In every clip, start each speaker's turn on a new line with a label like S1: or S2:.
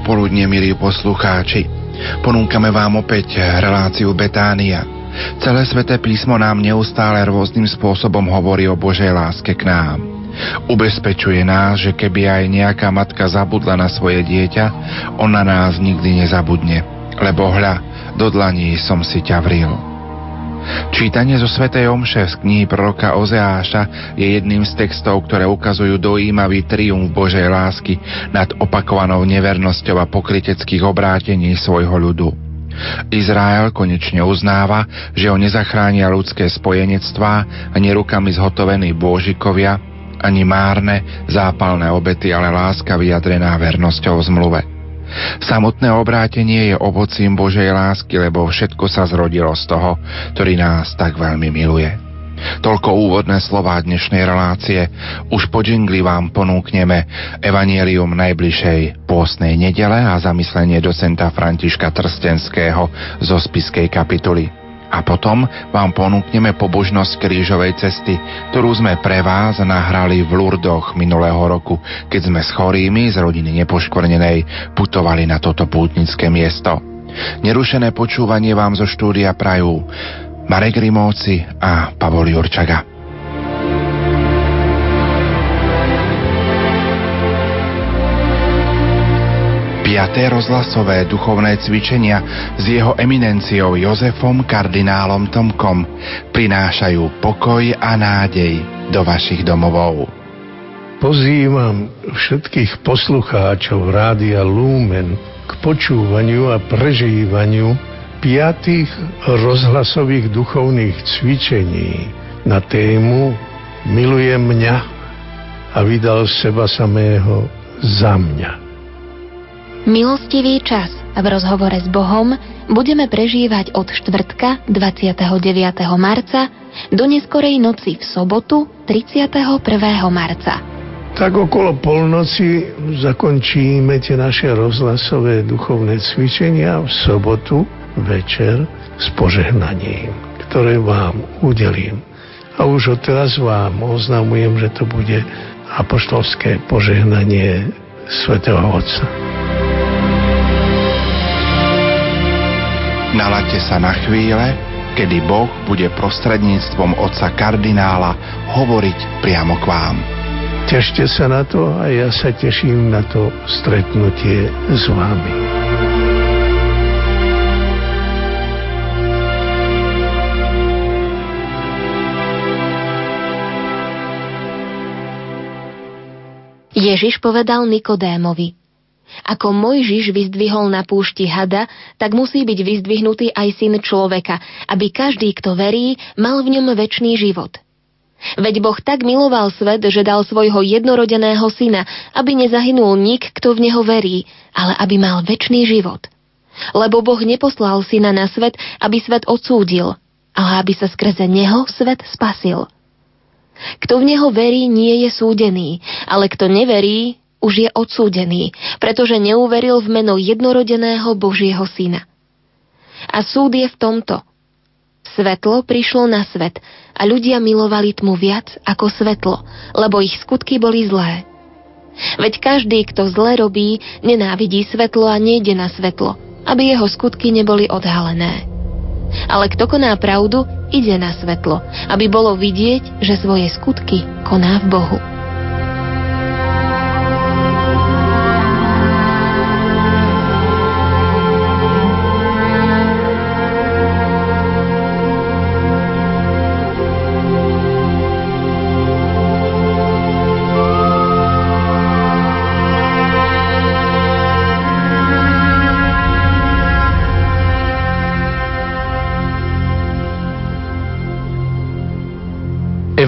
S1: Popoludne, milí poslucháči. Ponúkame vám opäť reláciu Betánia. Celé sveté písmo nám neustále rôznym spôsobom hovorí o Božej láske k nám. Ubezpečuje nás, že keby aj nejaká matka zabudla na svoje dieťa, on na nás nikdy nezabudne. Lebo hľa, do dlaní som si ťa vril. Čítanie zo svätej Omše z knihy proroka Ozeáša je jedným z textov, ktoré ukazujú dojímavý triumf Božej lásky nad opakovanou nevernosťou a pokryteckých obrátení svojho ľudu. Izrael konečne uznáva, že ho nezachránia ľudské spojenectvá ani rukami zhotovení bôžikovia, ani márne, zápalné obety, ale láska vyjadrená vernosťou zmluve. Samotné obrátenie je ovocím Božej lásky, lebo všetko sa zrodilo z toho, ktorý nás tak veľmi miluje. Toľko úvodné slová dnešnej relácie. Už po džingli vám ponúkneme Evangelium najbližšej pôstnej nedele a zamyslenie docenta Františka Trstenského zo spiskej kapituly. A potom vám ponúkneme pobožnosť krížovej cesty, ktorú sme pre vás nahrali v Lurdoch minulého roku, keď sme s chorými z rodiny nepoškvrnenej putovali na toto pútnické miesto. Nerušené počúvanie vám zo štúdia prajú Marek Rimovci a Pavol Jurčaga. 5. rozhlasové duchovné cvičenia s jeho eminenciou Jozefom kardinálom Tomkom prinášajú pokoj a nádej do vašich domovov.
S2: Pozývam všetkých poslucháčov Rádia Lumen k počúvaniu a prežívaniu piatých rozhlasových duchovných cvičení na tému Milujem mňa a vydal seba samého za mňa.
S3: Milostivý čas v rozhovore s Bohom budeme prežívať od štvrtka 29. marca do neskorej noci v sobotu 31. marca.
S2: Tak okolo polnoci zakončíme tie naše rozhlasové duchovné cvičenia v sobotu večer s požehnaním, ktoré vám udelím. A už odteraz vám oznamujem, že to bude apoštolské požehnanie svätého Otca.
S1: Nalaďte sa na chvíle, kedy Boh bude prostredníctvom otca kardinála hovoriť priamo k vám.
S2: Tešte sa na to a ja sa teším na to stretnutie s vami.
S3: Ježiš povedal Nikodémovi – ako Mojžiš vyzdvihol na púšti hada, tak musí byť vyzdvihnutý aj syn človeka, aby každý, kto verí, mal v ňom väčší život. Veď Boh tak miloval svet, že dal svojho jednorodeného syna, aby nezahynul nik, kto v neho verí, ale aby mal väčší život. Lebo Boh neposlal syna na svet, aby svet odsúdil, ale aby sa skrze neho svet spasil. Kto v neho verí, nie je súdený, ale kto neverí, už je odsúdený, pretože neuveril v meno jednorodeného Božieho syna. A súd je v tomto. Svetlo prišlo na svet a ľudia milovali tmu viac ako svetlo, lebo ich skutky boli zlé. Veď každý, kto zle robí, nenávidí svetlo a nejde na svetlo, aby jeho skutky neboli odhalené. Ale kto koná pravdu, ide na svetlo, aby bolo vidieť, že svoje skutky koná v Bohu.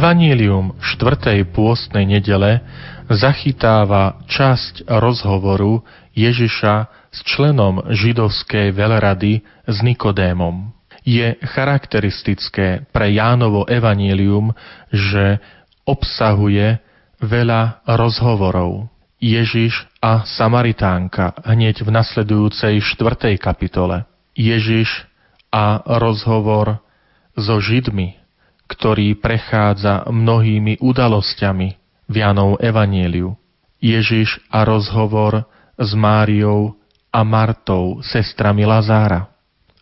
S4: Evangelium štvrtej pôstnej nedele zachytáva časť rozhovoru Ježiša s členom židovskej veľrady s Nikodémom. Je charakteristické pre Jánovo evanílium, že obsahuje veľa rozhovorov. Ježiš a Samaritánka hneď v nasledujúcej štvrtej kapitole. Ježiš a rozhovor so Židmi ktorý prechádza mnohými udalosťami v Janov Evanieliu. Ježiš a rozhovor s Máriou a Martou, sestrami Lazára.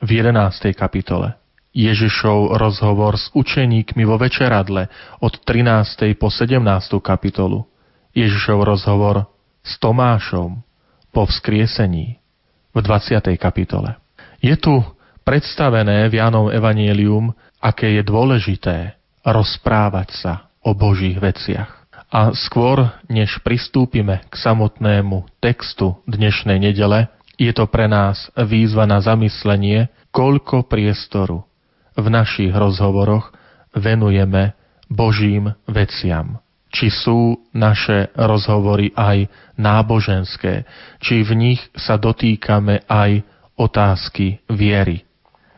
S4: V 11. kapitole Ježišov rozhovor s učeníkmi vo večeradle od 13. po 17. kapitolu. Ježišov rozhovor s Tomášom po vzkriesení v 20. kapitole. Je tu predstavené v Jánom Evangelium, aké je dôležité rozprávať sa o Božích veciach. A skôr, než pristúpime k samotnému textu dnešnej nedele, je to pre nás výzva na zamyslenie, koľko priestoru v našich rozhovoroch venujeme Božím veciam. Či sú naše rozhovory aj náboženské, či v nich sa dotýkame aj otázky viery.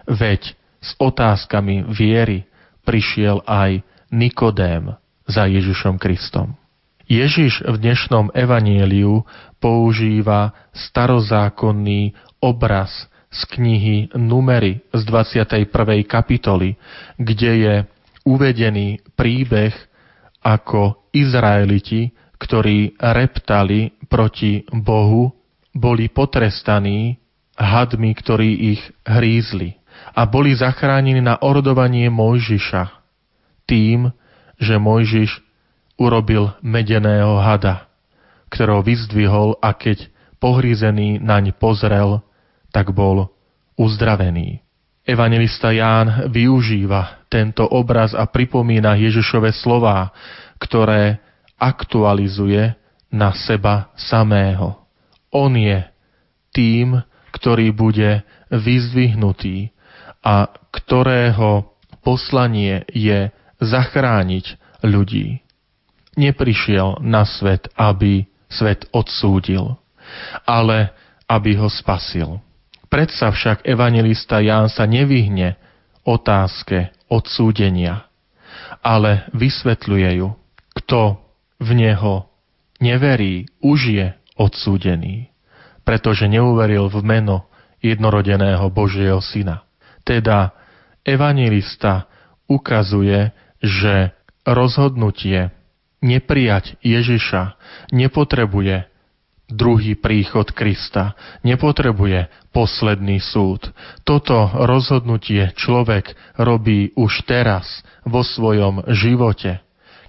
S4: Veď s otázkami viery prišiel aj Nikodém za Ježišom Kristom. Ježiš v dnešnom evanieliu používa starozákonný obraz z knihy Numery z 21. kapitoly, kde je uvedený príbeh, ako Izraeliti, ktorí reptali proti Bohu, boli potrestaní hadmi, ktorí ich hrízli a boli zachránení na ordovanie Mojžiša tým, že Mojžiš urobil medeného hada, ktorého vyzdvihol a keď pohrízený naň pozrel, tak bol uzdravený. Evangelista Ján využíva tento obraz a pripomína Ježišove slová, ktoré aktualizuje na seba samého. On je tým, ktorý bude vyzdvihnutý a ktorého poslanie je zachrániť ľudí. Neprišiel na svet, aby svet odsúdil, ale aby ho spasil. Predsa však evangelista Ján sa nevyhne otázke odsúdenia, ale vysvetľuje ju. Kto v neho neverí, už je odsúdený, pretože neuveril v meno jednorodeného Božieho Syna. Teda evangelista ukazuje, že rozhodnutie neprijať Ježiša nepotrebuje druhý príchod Krista. Nepotrebuje posledný súd. Toto rozhodnutie človek robí už teraz vo svojom živote,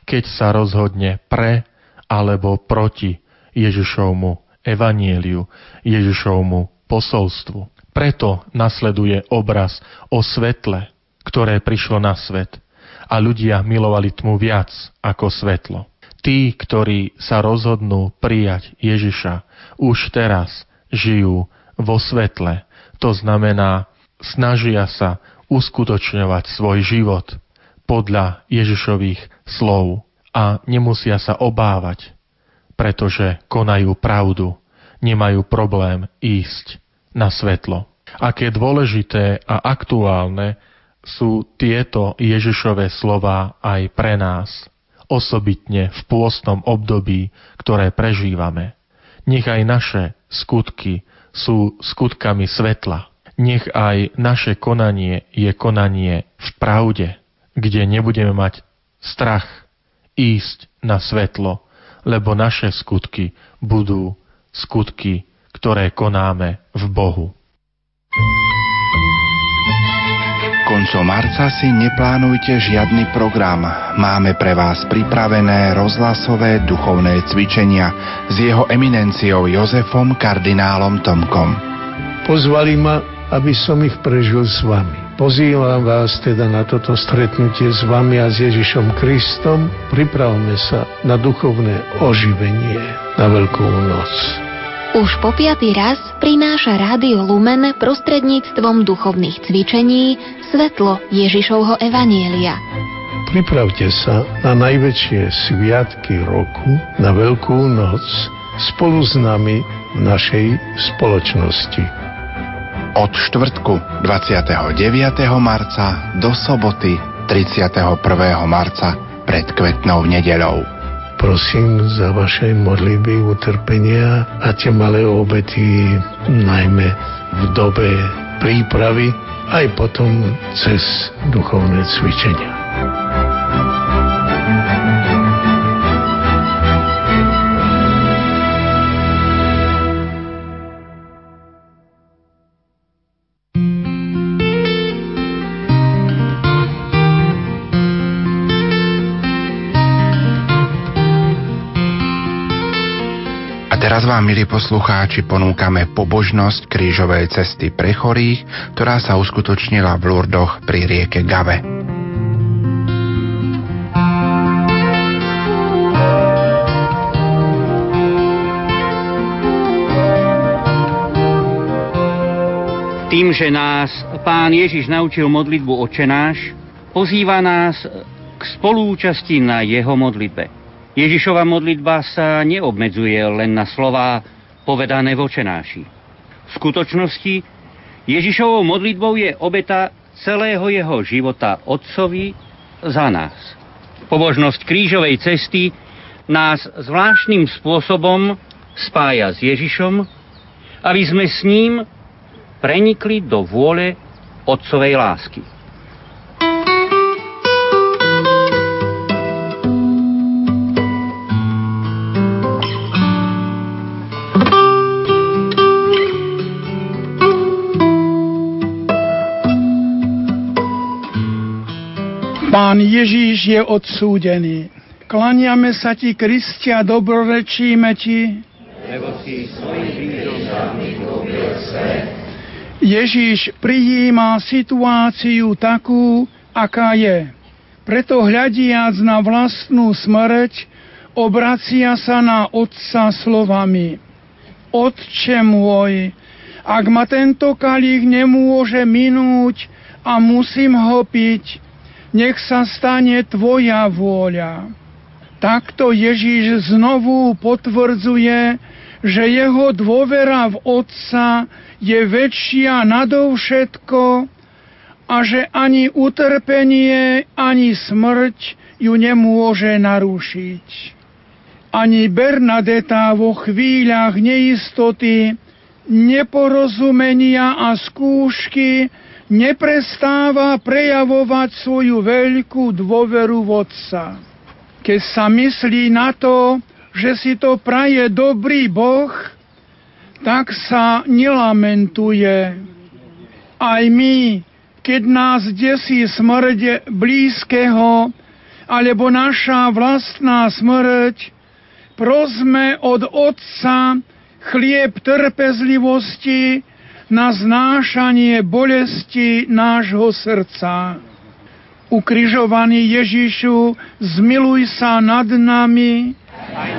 S4: keď sa rozhodne pre alebo proti Ježišovmu evanieliu, Ježišovmu posolstvu. Preto nasleduje obraz o svetle, ktoré prišlo na svet a ľudia milovali tmu viac ako svetlo tí, ktorí sa rozhodnú prijať Ježiša, už teraz žijú vo svetle. To znamená, snažia sa uskutočňovať svoj život podľa Ježišových slov a nemusia sa obávať, pretože konajú pravdu, nemajú problém ísť na svetlo. Aké dôležité a aktuálne sú tieto Ježišové slova aj pre nás – osobitne v pôstnom období, ktoré prežívame. Nech aj naše skutky sú skutkami svetla. Nech aj naše konanie je konanie v pravde, kde nebudeme mať strach ísť na svetlo, lebo naše skutky budú skutky, ktoré konáme v Bohu.
S1: Koncom marca si neplánujte žiadny program. Máme pre vás pripravené rozhlasové duchovné cvičenia s jeho eminenciou Jozefom kardinálom Tomkom.
S2: Pozvali ma, aby som ich prežil s vami. Pozývam vás teda na toto stretnutie s vami a s Ježišom Kristom. Pripravme sa na duchovné oživenie na Veľkú noc.
S3: Už po piatý raz prináša Rádio Lumen prostredníctvom duchovných cvičení svetlo Ježišovho Evanielia.
S2: Pripravte sa na najväčšie sviatky roku, na Veľkú noc, spolu s nami v našej spoločnosti.
S1: Od štvrtku 29. marca do soboty 31. marca pred kvetnou nedeľou
S2: prosím za vaše modlitby, utrpenia a tie malé obety, najmä v dobe prípravy, aj potom cez duchovné cvičenia.
S1: Teraz vám, milí poslucháči, ponúkame pobožnosť krížovej cesty pre chorých, ktorá sa uskutočnila v Lurdoch pri rieke Gave.
S5: Tým, že nás pán Ježiš naučil modlitbu očenáš, pozýva nás k spolúčasti na jeho modlitbe. Ježišova modlitba sa neobmedzuje len na slová povedané v očenáši. V skutočnosti Ježišovou modlitbou je obeta celého jeho života Otcovi za nás. Pobožnosť krížovej cesty nás zvláštnym spôsobom spája s Ježišom, aby sme s ním prenikli do vôle Otcovej lásky.
S6: Pán Ježíš je odsúdený. Klaniame sa ti, Kristia, dobrorečíme ti. Lebo si Ježíš prijíma situáciu takú, aká je. Preto hľadiac na vlastnú smrť, obracia sa na Otca slovami. Otče môj, ak ma tento kalich nemôže minúť a musím ho piť, nech sa stane Tvoja vôľa. Takto Ježíš znovu potvrdzuje, že jeho dôvera v Otca je väčšia nadovšetko a že ani utrpenie, ani smrť ju nemôže narušiť. Ani Bernadeta vo chvíľach neistoty, neporozumenia a skúšky neprestáva prejavovať svoju veľkú dôveru v Otca. Keď sa myslí na to, že si to praje dobrý Boh, tak sa nelamentuje. Aj my, keď nás desí smrť blízkeho, alebo naša vlastná smrť, prosme od Otca chlieb trpezlivosti, na znášanie bolesti nášho srdca. Ukrižovaný Ježišu, zmiluj sa nad nami. Aj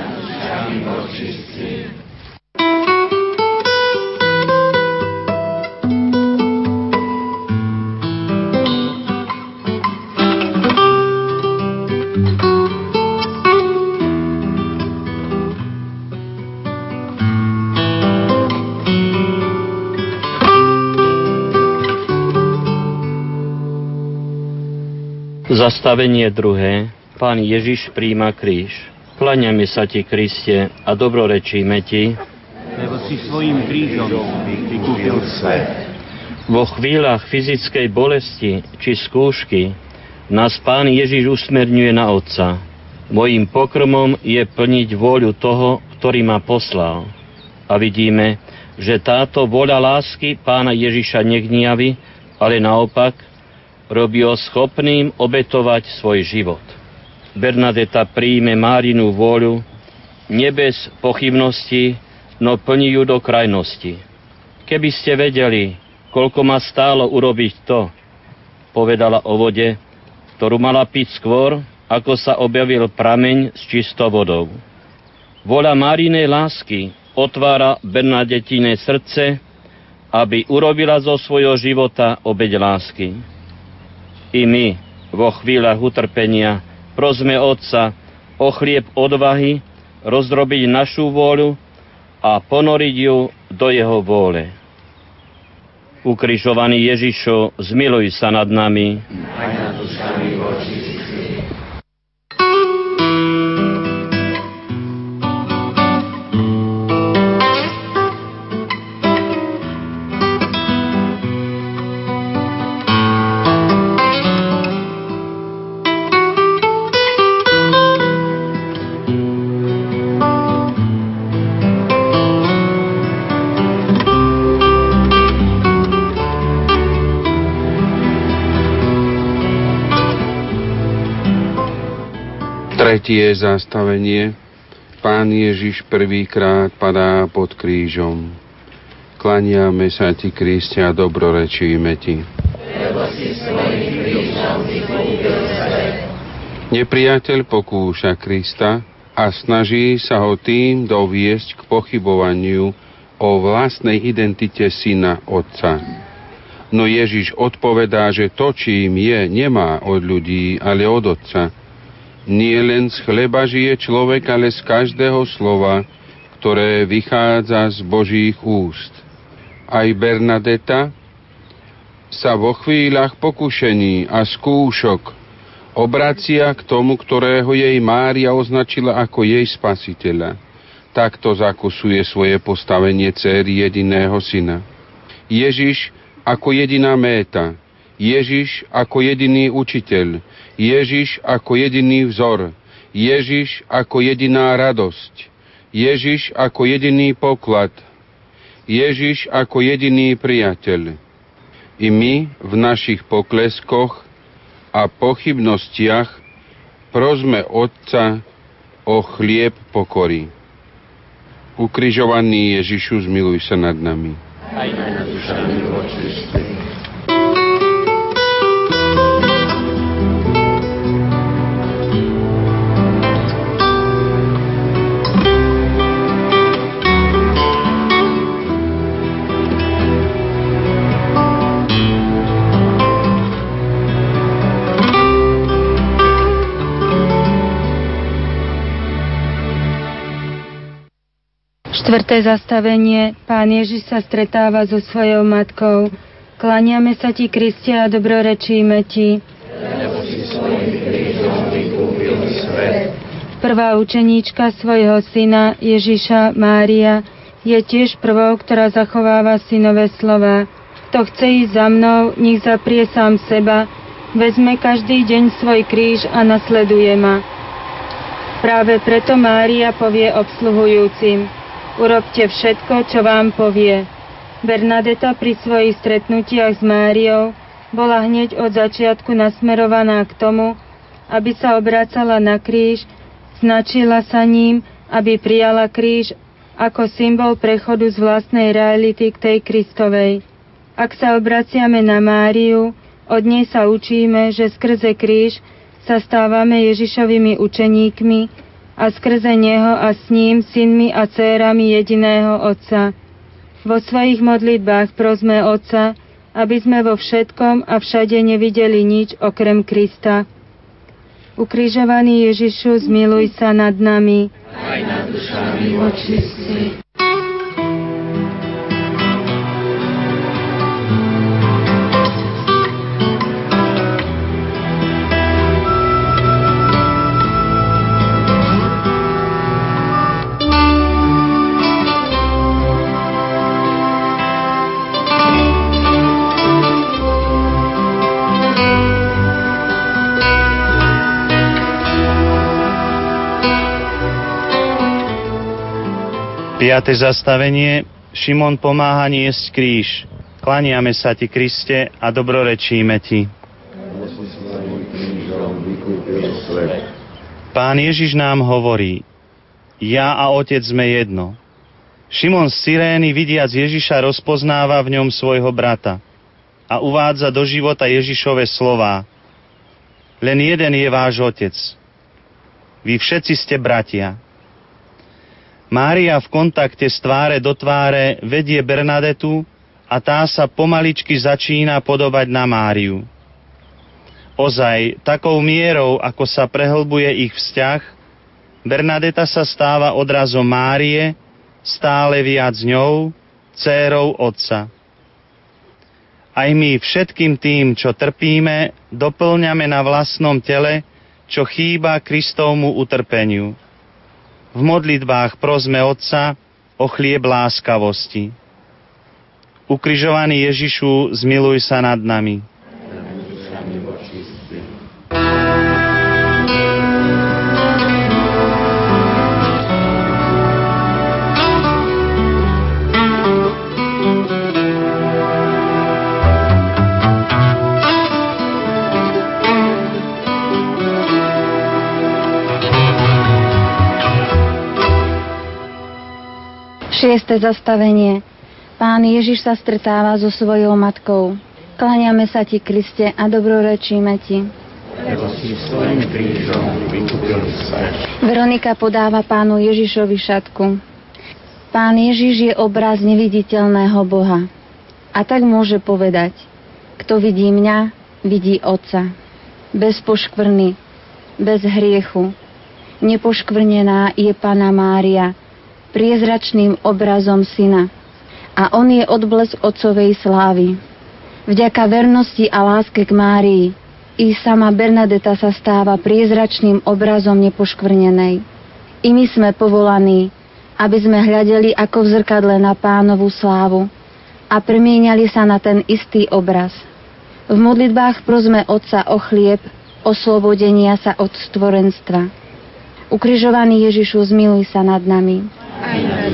S5: Zastavenie druhé. Pán Ježiš príjma kríž. Klaňame sa ti, Kriste, a dobrorečíme ti, lebo si svojim krížom vykúpil svet. Vo chvíľach fyzickej bolesti či skúšky nás Pán Ježiš usmerňuje na Otca. Mojím pokrmom je plniť vôľu toho, ktorý ma poslal. A vidíme, že táto voľa lásky Pána Ježiša negniavi, ale naopak – robí ho schopným obetovať svoj život. Bernadeta príjme Márinu vôľu, nebez pochybnosti, no plní ju do krajnosti. Keby ste vedeli, koľko ma stálo urobiť to, povedala o vode, ktorú mala piť skôr, ako sa objavil prameň s čistou vodou. Vola Márinej lásky otvára Bernadetine srdce, aby urobila zo svojho života obeď lásky i my vo chvíľach utrpenia prosme Otca o chlieb odvahy, rozdrobiť našu vôľu a ponoriť ju do jeho vôle. Ukrižovaný Ježišo, zmiluj sa nad nami. Aj nad
S7: Tretie zastavenie Pán Ježiš prvýkrát padá pod krížom. Klaniame sa Ti, a dobrorečíme Ti. Nepriateľ pokúša Krista a snaží sa ho tým doviesť k pochybovaniu o vlastnej identite syna Otca. No Ježiš odpovedá, že to, čím je, nemá od ľudí, ale od Otca – nie len z chleba žije človek, ale z každého slova, ktoré vychádza z Božích úst. Aj Bernadeta sa vo chvíľach pokušení a skúšok obracia k tomu, ktorého jej Mária označila ako jej spasiteľa. Takto zakusuje svoje postavenie céry jediného syna. Ježiš ako jediná méta, Ježiš ako jediný učiteľ, Ježiš ako jediný vzor, Ježiš ako jediná radosť, Ježiš ako jediný poklad, Ježiš ako jediný priateľ. I my v našich pokleskoch a pochybnostiach prosme Otca o chlieb pokory. Ukrižovaný Ježišu, zmiluj sa nad nami. Aj nad dušami
S8: Štvrté zastavenie. Pán Ježiš sa stretáva so svojou matkou. Klaniame sa ti, Kristia, a dobrorečíme ti. Prvá učeníčka svojho syna Ježiša Mária je tiež prvou, ktorá zachováva synové slova. Kto chce ísť za mnou, nech zaprie sám seba, vezme každý deň svoj kríž a nasleduje ma. Práve preto Mária povie obsluhujúcim, Urobte všetko, čo vám povie. Bernadeta pri svojich stretnutiach s Máriou bola hneď od začiatku nasmerovaná k tomu, aby sa obracala na kríž, značila sa ním, aby prijala kríž ako symbol prechodu z vlastnej reality k tej Kristovej. Ak sa obraciame na Máriu, od nej sa učíme, že skrze kríž sa stávame Ježišovými učeníkmi, a skrze Neho a s ním synmi a cérami jediného Otca. Vo svojich modlitbách prosme Otca, aby sme vo všetkom a všade nevideli nič okrem Krista. Ukrižovaný Ježišu, zmiluj sa nad nami. Aj nad dušami očistí.
S9: Piaté zastavenie. Šimon pomáha niesť kríž. Klaniame sa ti, Kriste, a dobrorečíme ti. Pán Ježiš nám hovorí, ja a Otec sme jedno. Šimon z Cyrény, vidiac Ježiša, rozpoznáva v ňom svojho brata a uvádza do života Ježišove slová. Len jeden je váš Otec. Vy všetci ste bratia. Mária v kontakte z tváre do tváre vedie Bernadetu a tá sa pomaličky začína podobať na Máriu. Ozaj, takou mierou, ako sa prehlbuje ich vzťah, Bernadeta sa stáva odrazom Márie, stále viac ňou, dcérou Otca. Aj my všetkým tým, čo trpíme, doplňame na vlastnom tele, čo chýba Kristovmu utrpeniu. V modlitbách prosme Otca o chlieb láskavosti. Ukrižovaný Ježišu, zmiluj sa nad nami.
S10: Šieste zastavenie. Pán Ježiš sa stretáva so svojou matkou. Kláňame sa ti, Kriste, a dobrorečíme ti. Veronika podáva pánu Ježišovi šatku. Pán Ježiš je obraz neviditeľného Boha. A tak môže povedať, kto vidí mňa, vidí Otca. Bez poškvrny, bez hriechu. Nepoškvrnená je Pana Mária, priezračným obrazom Syna. A on je odblesk Otcovej slávy. Vďaka vernosti a láske k Márii i sama Bernadeta sa stáva priezračným obrazom nepoškvrnenej. I my sme povolaní, aby sme hľadeli ako v zrkadle na pánovú slávu a premieniali sa na ten istý obraz. V modlitbách prosme Otca o chlieb, oslobodenia sa od stvorenstva. Ukrižovaný Ježišu, zmiluj sa nad nami. Aj nad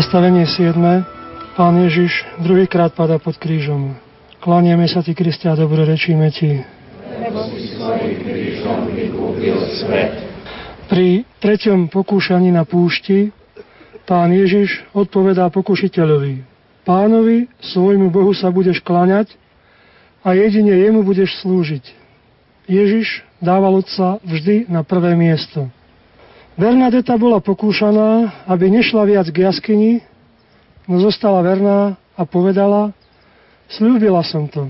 S11: Zastavenie 7. Pán Ježiš druhýkrát pada pod krížom. Klanieme sa ti, Kristia, a rečíme ti. Pri treťom pokúšaní na púšti pán Ježiš odpovedá pokušiteľovi. Pánovi, svojmu Bohu sa budeš klaňať a jedine jemu budeš slúžiť. Ježiš dával otca vždy na prvé miesto. Bernadeta bola pokúšaná, aby nešla viac k jaskyni, no zostala verná a povedala, slúbila som to.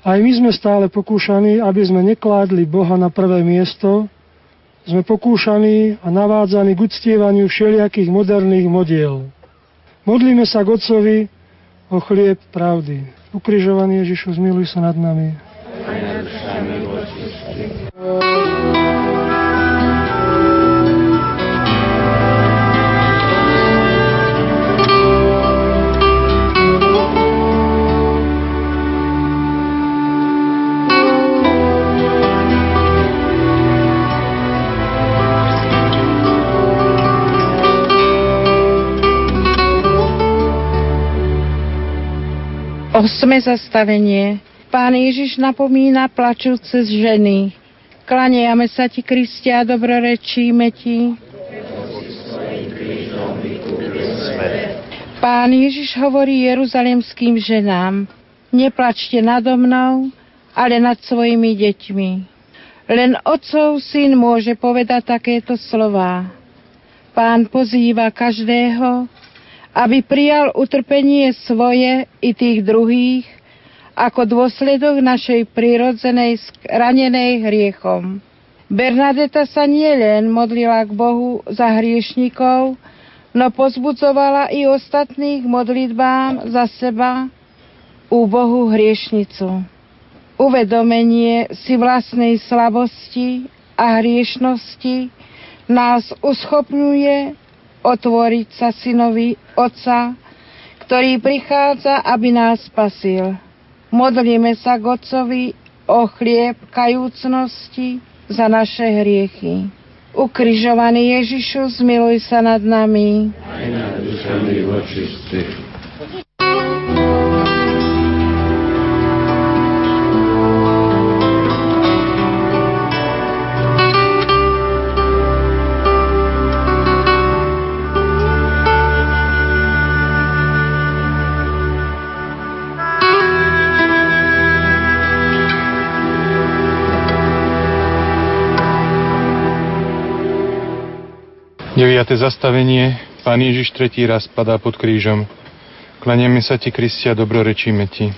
S11: Aj my sme stále pokúšaní, aby sme nekládli Boha na prvé miesto, sme pokúšaní a navádzaní k uctievaniu všelijakých moderných modiel. Modlíme sa k o chlieb pravdy. Ukrižovaný Ježišu, zmiluj sa nad nami.
S12: Osme zastavenie. Pán Ježiš napomína plačúce ženy. Klaniame sa ti, Kristia, dobrorečíme ti. Pán Ježiš hovorí jeruzalemským ženám, neplačte nado mnou, ale nad svojimi deťmi. Len otcov syn môže povedať takéto slová. Pán pozýva každého, aby prijal utrpenie svoje i tých druhých ako dôsledok našej prirodzenej ranenej hriechom. Bernadeta sa nielen modlila k Bohu za hriešnikov, no pozbudzovala i ostatných modlitbám za seba u Bohu hriešnicu. Uvedomenie si vlastnej slabosti a hriešnosti nás uschopňuje otvoriť sa synovi Otca, ktorý prichádza, aby nás spasil. Modlíme sa k Otcovi o chlieb kajúcnosti za naše hriechy. Ukrižovaný Ježišu, zmiluj sa nad nami. Aj nad dušami vočistých.
S13: Deviate zastavenie. Pán Ježiš tretí raz padá pod krížom. Klanieme sa ti, Kristia, dobrorečíme ti.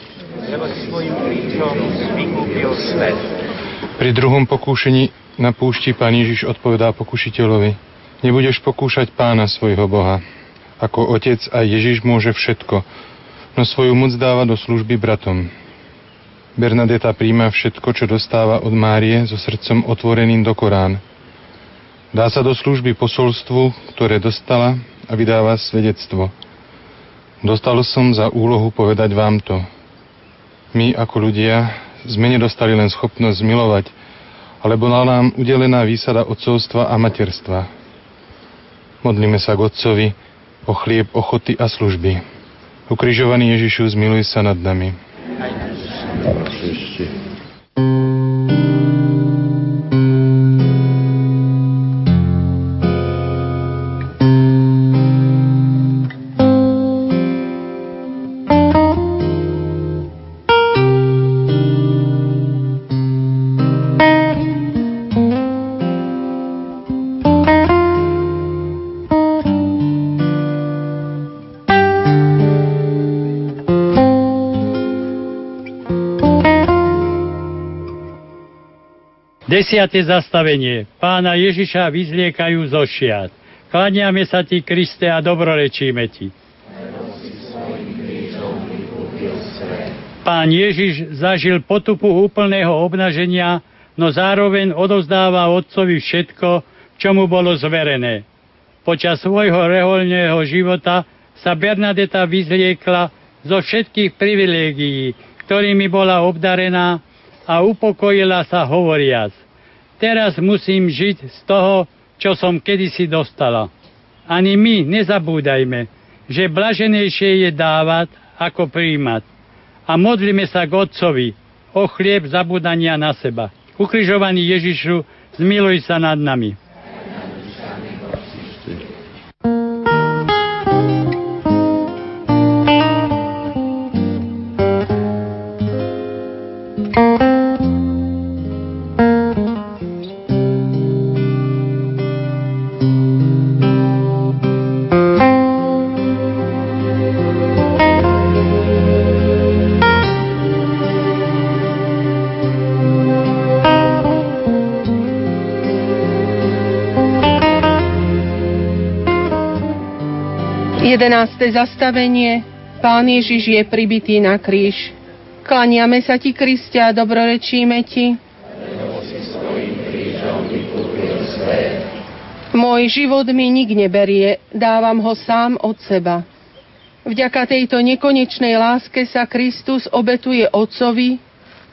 S13: Pri druhom pokúšení na púšti pán Ježiš odpovedá pokušiteľovi. Nebudeš pokúšať pána svojho Boha. Ako otec aj Ježiš môže všetko, no svoju moc dáva do služby bratom. Bernadeta príjma všetko, čo dostáva od Márie so srdcom otvoreným do Korán – Dá sa do služby posolstvu, ktoré dostala a vydáva svedectvo. Dostal som za úlohu povedať vám to. My ako ľudia sme nedostali len schopnosť milovať, ale bola nám udelená výsada otcovstva a materstva. Modlíme sa k Otcovi o chlieb, ochoty a služby. Ukrižovaný Ježišu, zmiluj sa nad nami.
S14: Desiate zastavenie. Pána Ježiša vyzliekajú zo šiat. Klaniame sa ti, Kriste, a dobrorečíme ti. Pán Ježiš zažil potupu úplného obnaženia, no zároveň odozdáva Otcovi všetko, čo mu bolo zverené. Počas svojho reholného života sa Bernadeta vyzliekla zo všetkých privilégií, ktorými bola obdarená a upokojila sa hovoriac. Teraz musím žiť z toho, čo som kedysi dostala. Ani my nezabúdajme, že blaženejšie je dávať, ako príjmať. A modlíme sa k Otcovi o chlieb zabudania na seba. Ukrižovaný Ježišu, zmiluj sa nad nami.
S15: 11. zastavenie Pán Ježiš je pribitý na kríž. Klaniame sa ti, Kristia, a dobrorečíme ti. Môj život mi nik neberie, dávam ho sám od seba. Vďaka tejto nekonečnej láske sa Kristus obetuje Otcovi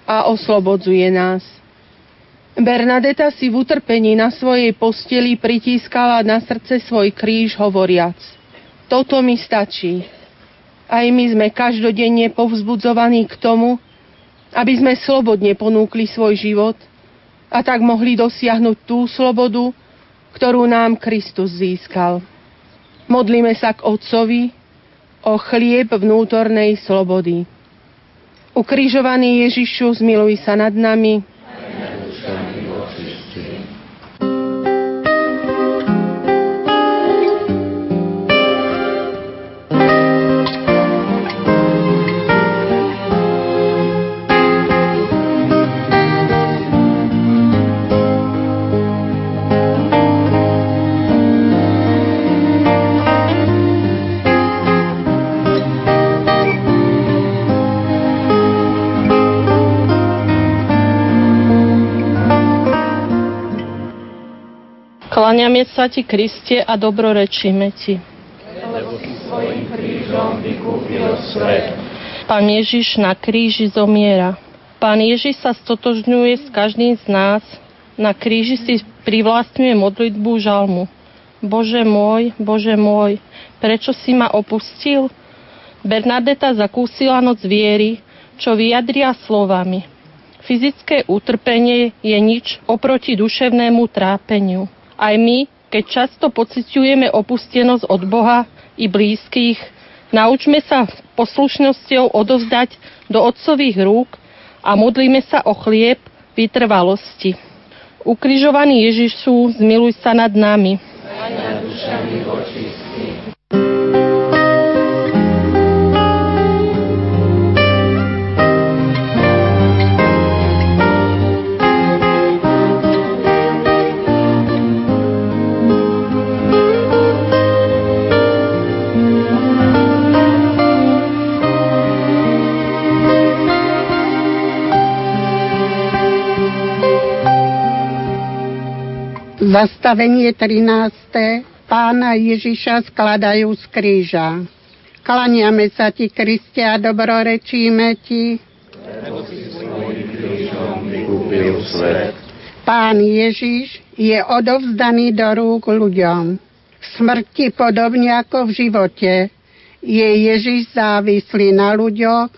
S15: a oslobodzuje nás. Bernadeta si v utrpení na svojej posteli pritískala na srdce svoj kríž hovoriac – toto mi stačí. Aj my sme každodenne povzbudzovaní k tomu, aby sme slobodne ponúkli svoj život a tak mohli dosiahnuť tú slobodu, ktorú nám Kristus získal. Modlíme sa k Otcovi o chlieb vnútornej slobody. Ukrižovaný Ježišu, zmiluj sa nad nami, Kláňame sa ti, Kriste, a dobrorečíme ti. Lebo si svojim krížom vykúpil svet. Pán Ježiš na kríži zomiera. Pán Ježiš sa stotožňuje s každým z nás. Na kríži si privlastňuje modlitbu žalmu. Bože môj, Bože môj, prečo si ma opustil? Bernadeta zakúsila noc viery, čo vyjadria slovami. Fyzické utrpenie je nič oproti duševnému trápeniu. Aj my, keď často pociťujeme opustenosť od Boha i blízkych, naučme sa poslušnosťou odovzdať do otcových rúk a modlíme sa o chlieb vytrvalosti. Ukrižovaný Ježišu, zmiluj sa nad nami. Aj nad dušami
S16: Zastavenie 13. Pána Ježiša skladajú z kríža. Klaniame sa ti, Kriste, a dobrorečíme ti. Pán Ježiš je odovzdaný do rúk ľuďom. V smrti podobne ako v živote je Ježiš závislý na ľuďoch,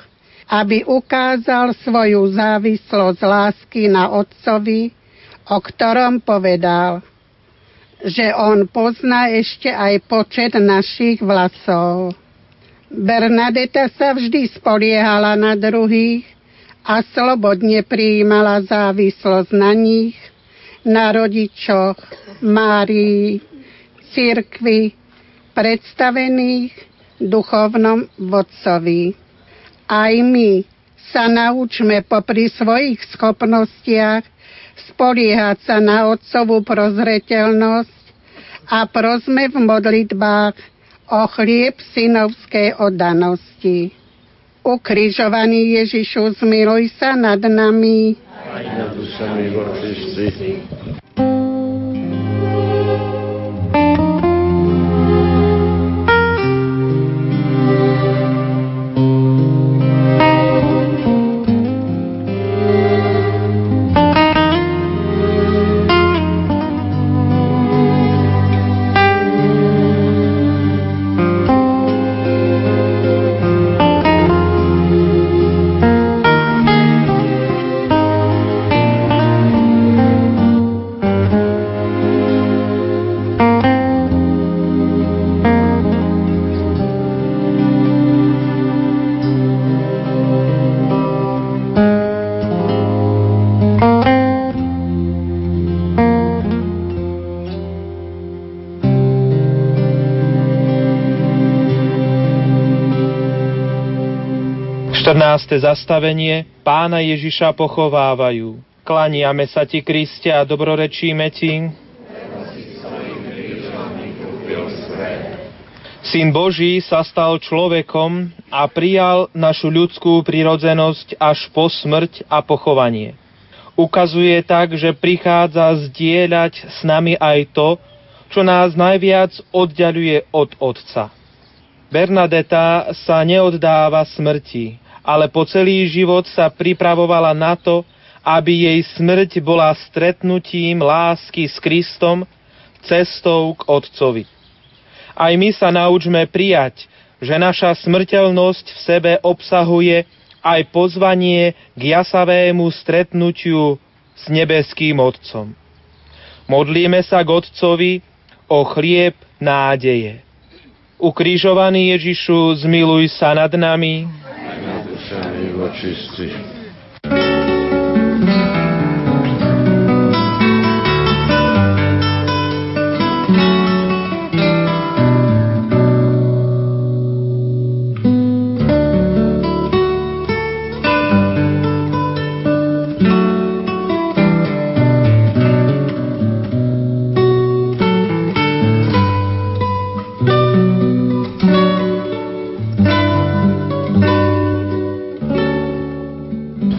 S16: aby ukázal svoju závislosť lásky na Otcovi, o ktorom povedal, že on pozná ešte aj počet našich vlasov. Bernadeta sa vždy spoliehala na druhých a slobodne prijímala závislosť na nich, na rodičoch, Márii, cirkvi, predstavených duchovnom vodcovi. Aj my sa naučme popri svojich schopnostiach spoliehať sa na otcovú prozreteľnosť a prosme v modlitbách o chlieb synovskej oddanosti. Ukrižovaný Ježišu, zmiluj sa nad nami. Aj nad dušami
S17: zastavenie pána Ježiša pochovávajú. Klaniame sa ti, Kriste, a dobrorečíme ti. Syn Boží sa stal človekom a prijal našu ľudskú prirodzenosť až po smrť a pochovanie. Ukazuje tak, že prichádza zdieľať s nami aj to, čo nás najviac oddialuje od Otca. Bernadeta sa neoddáva smrti, ale po celý život sa pripravovala na to, aby jej smrť bola stretnutím lásky s Kristom, cestou k Otcovi. Aj my sa naučme prijať, že naša smrteľnosť v sebe obsahuje aj pozvanie k jasavému stretnutiu s nebeským Otcom. Modlíme sa k Otcovi o chlieb nádeje. Ukrižovaný Ježišu, zmiluj sa nad nami,
S7: očistí.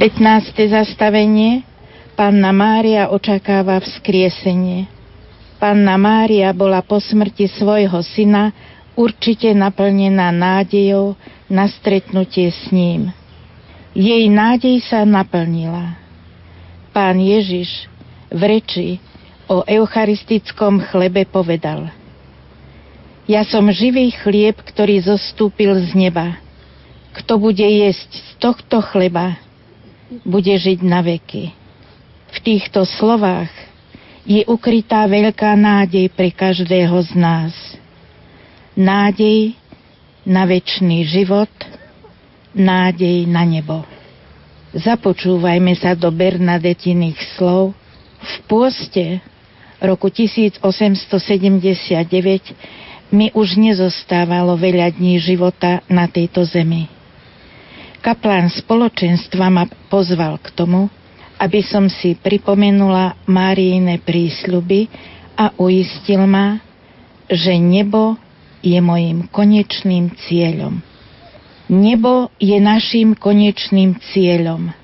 S18: 15. zastavenie Panna Mária očakáva vzkriesenie. Panna Mária bola po smrti svojho syna určite naplnená nádejou na stretnutie s ním. Jej nádej sa naplnila. Pán Ježiš v reči o eucharistickom chlebe povedal Ja som živý chlieb, ktorý zostúpil z neba. Kto bude jesť z tohto chleba, bude žiť na veky. V týchto slovách je ukrytá veľká nádej pre každého z nás. Nádej na väčší život, nádej na nebo. Započúvajme sa do Bernadetiných slov. V pôste roku 1879 mi už nezostávalo veľa dní života na tejto zemi Kaplán spoločenstva ma pozval k tomu, aby som si pripomenula Márijine prísľuby a uistil ma, že nebo je mojim konečným cieľom. Nebo je našim konečným cieľom.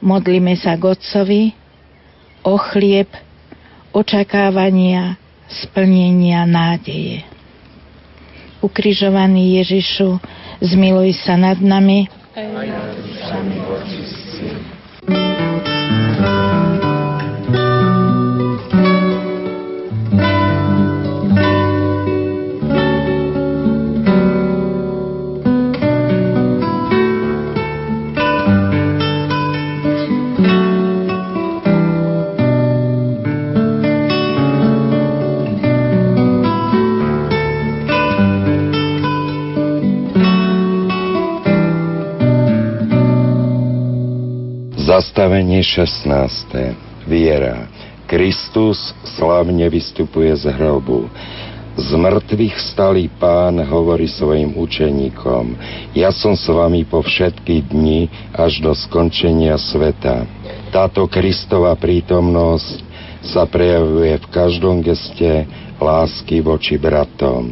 S18: Modlíme sa k Otcovi o chlieb, očakávania, splnenia nádeje. Ukrižovaný Ježišu, zmiluj sa nad nami, aj nad dušami očistí.
S19: Zastavenie 16. Viera. Kristus slavne vystupuje z hrobu. Z mŕtvych stalý pán hovorí svojim učeníkom, ja som s vami po všetky dni až do skončenia sveta. Táto Kristova prítomnosť sa prejavuje v každom geste lásky voči bratom.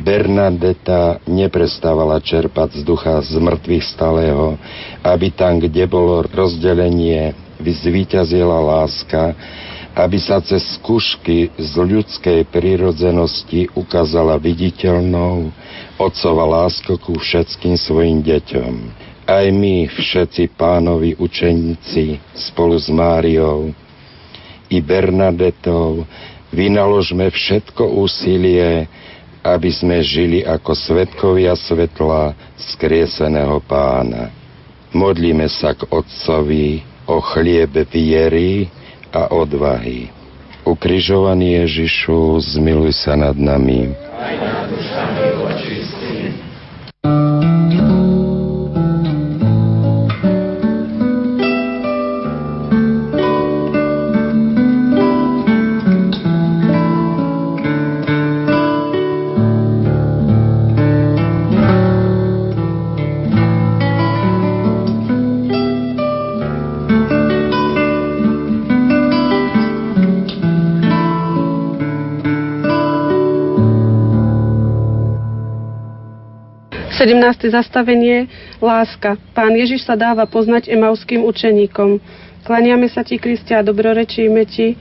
S19: Bernadeta neprestávala čerpať z ducha z mŕtvych stalého, aby tam, kde bolo rozdelenie, vyzvíťazila láska, aby sa cez skúšky z ľudskej prírodzenosti ukázala viditeľnou otcova láska ku všetkým svojim deťom. Aj my, všetci pánovi učeníci, spolu s Máriou i Bernadetou, vynaložme všetko úsilie, aby sme žili ako svetkovia svetla skrieseného pána. Modlíme sa k Otcovi o chlieb viery a odvahy. Ukrižovaný Ježišu, zmiluj sa nad nami. Aj nad dušami
S20: 17. zastavenie Láska. Pán Ježiš sa dáva poznať emauským učeníkom. Klaniame sa ti, Kristia, a dobrorečíme ti.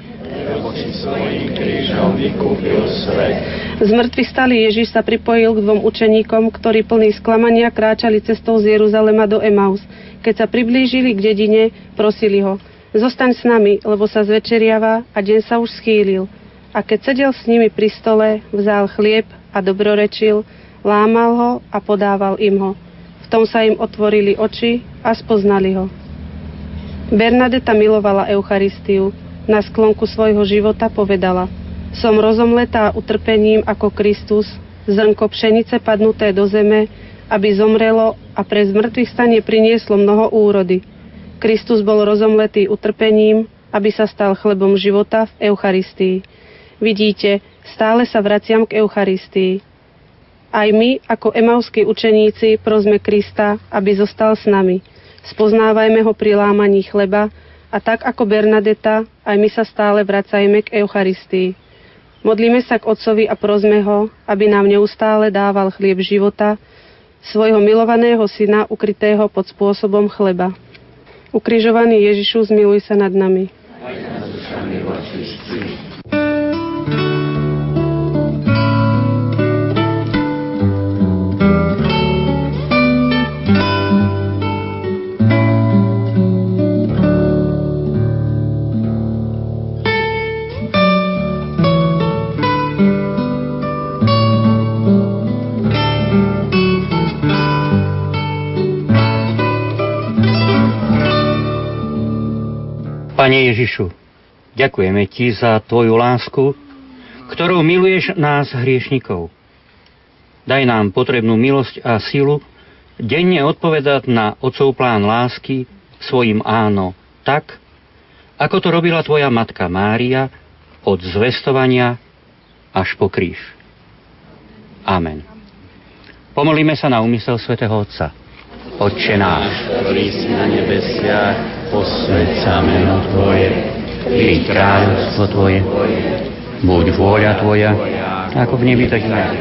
S20: Z mŕtvych stali Ježiš sa pripojil k dvom učeníkom, ktorí plní sklamania kráčali cestou z Jeruzalema do Emaus. Keď sa priblížili k dedine, prosili ho, zostaň s nami, lebo sa zvečeriava a deň sa už schýlil. A keď sedel s nimi pri stole, vzal chlieb a dobrorečil, lámal ho a podával im ho. V tom sa im otvorili oči a spoznali ho. Bernadeta milovala Eucharistiu. Na sklonku svojho života povedala Som rozomletá utrpením ako Kristus, zrnko pšenice padnuté do zeme, aby zomrelo a pre zmrtvých stane prinieslo mnoho úrody. Kristus bol rozomletý utrpením, aby sa stal chlebom života v Eucharistii. Vidíte, stále sa vraciam k Eucharistii. Aj my, ako emauskí učeníci, prosme Krista, aby zostal s nami. Spoznávajme ho pri lámaní chleba a tak ako Bernadeta, aj my sa stále vracajme k Eucharistii. Modlíme sa k Otcovi a prosme ho, aby nám neustále dával chlieb života, svojho milovaného syna ukrytého pod spôsobom chleba. Ukrižovaný Ježišu, zmiluj sa nad nami. Aj nad
S21: Pane Ježišu, ďakujeme Ti za Tvoju lásku, ktorou miluješ nás hriešnikov. Daj nám potrebnú milosť a silu denne odpovedať na Otcov plán lásky svojim áno, tak, ako to robila Tvoja matka Mária od zvestovania až po kríž. Amen. Pomolíme sa na úmysel svätého Otca. Otče náš, ktorý si na nebesiach, posveď sa meno Tvoje, príď kráľovstvo Tvoje, buď vôľa Tvoja, ako v nebi, tak na.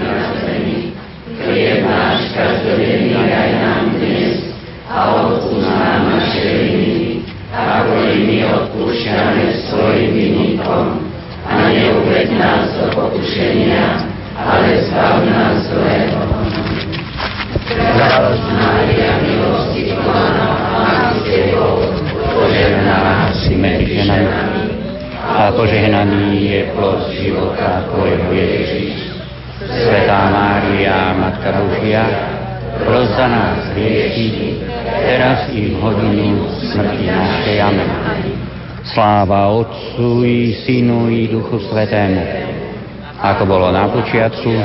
S21: Chlieb náš každodenný daj nám dnes a odpúsť nám naše viny, ako i my odpúšťame svojim vinníkom. A neuved nás do pokušenia, ale zbav nás zlého. Radosť Mária, milosti plná, Pán s Tebou, a požehnaný je plod života Tvojho Ježiš. Svetá Mária, Matka Božia, pros za nás hriechy, teraz i v hodinu smrti našej. Amen. Sláva Otcu i Synu i Duchu Svetému, ako bolo na počiatku,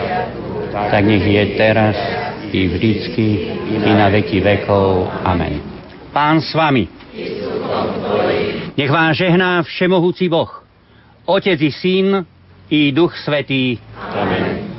S21: tak nech je teraz i vždycky i na veky vekov. Amen. Pán s vami. Nech vám žehná všemohúci Boh, Otec i Syn i Duch Svetý. Amen.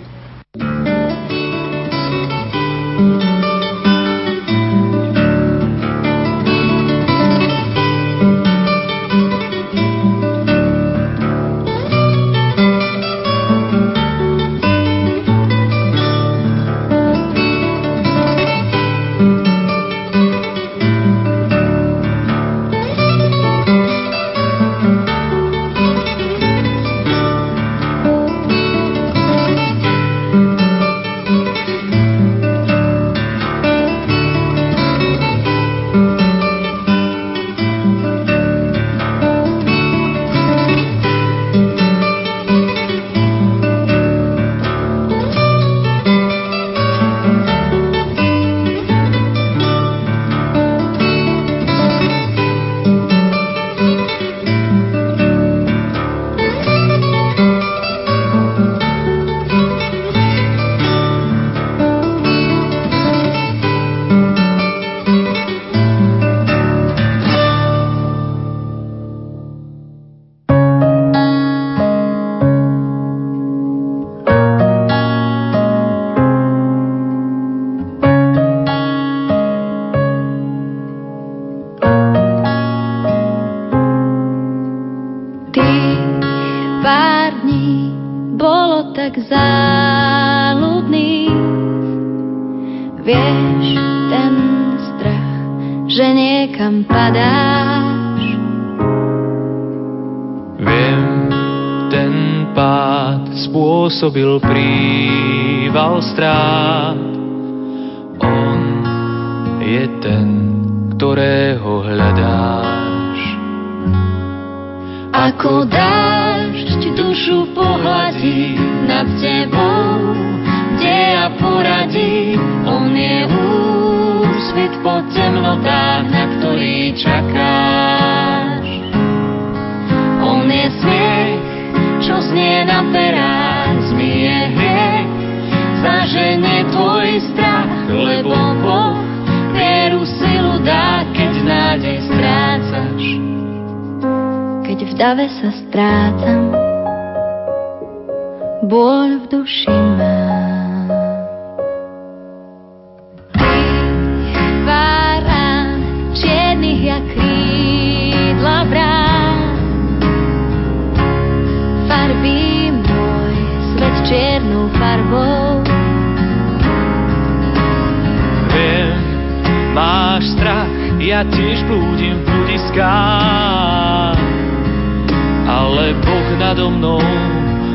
S22: Spôsobil príval strát. On je ten, ktorého hľadáš.
S23: Ako dážď dušu pohľadí nad tebou, kde ja poradí, on je úsvit po temnotách, na ktorý čakáš. On je smiech, čo znie na perách, zaženie tvoj strach, lebo Boh vieru silu dá, keď nádej strácaš.
S24: Keď v dave sa strácam, bôľ v duši mám.
S22: Ja tiež blúdim v bludiskách, ale Boh nado mnou,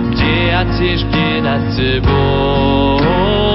S22: kde ja tiež bdie nad tebou.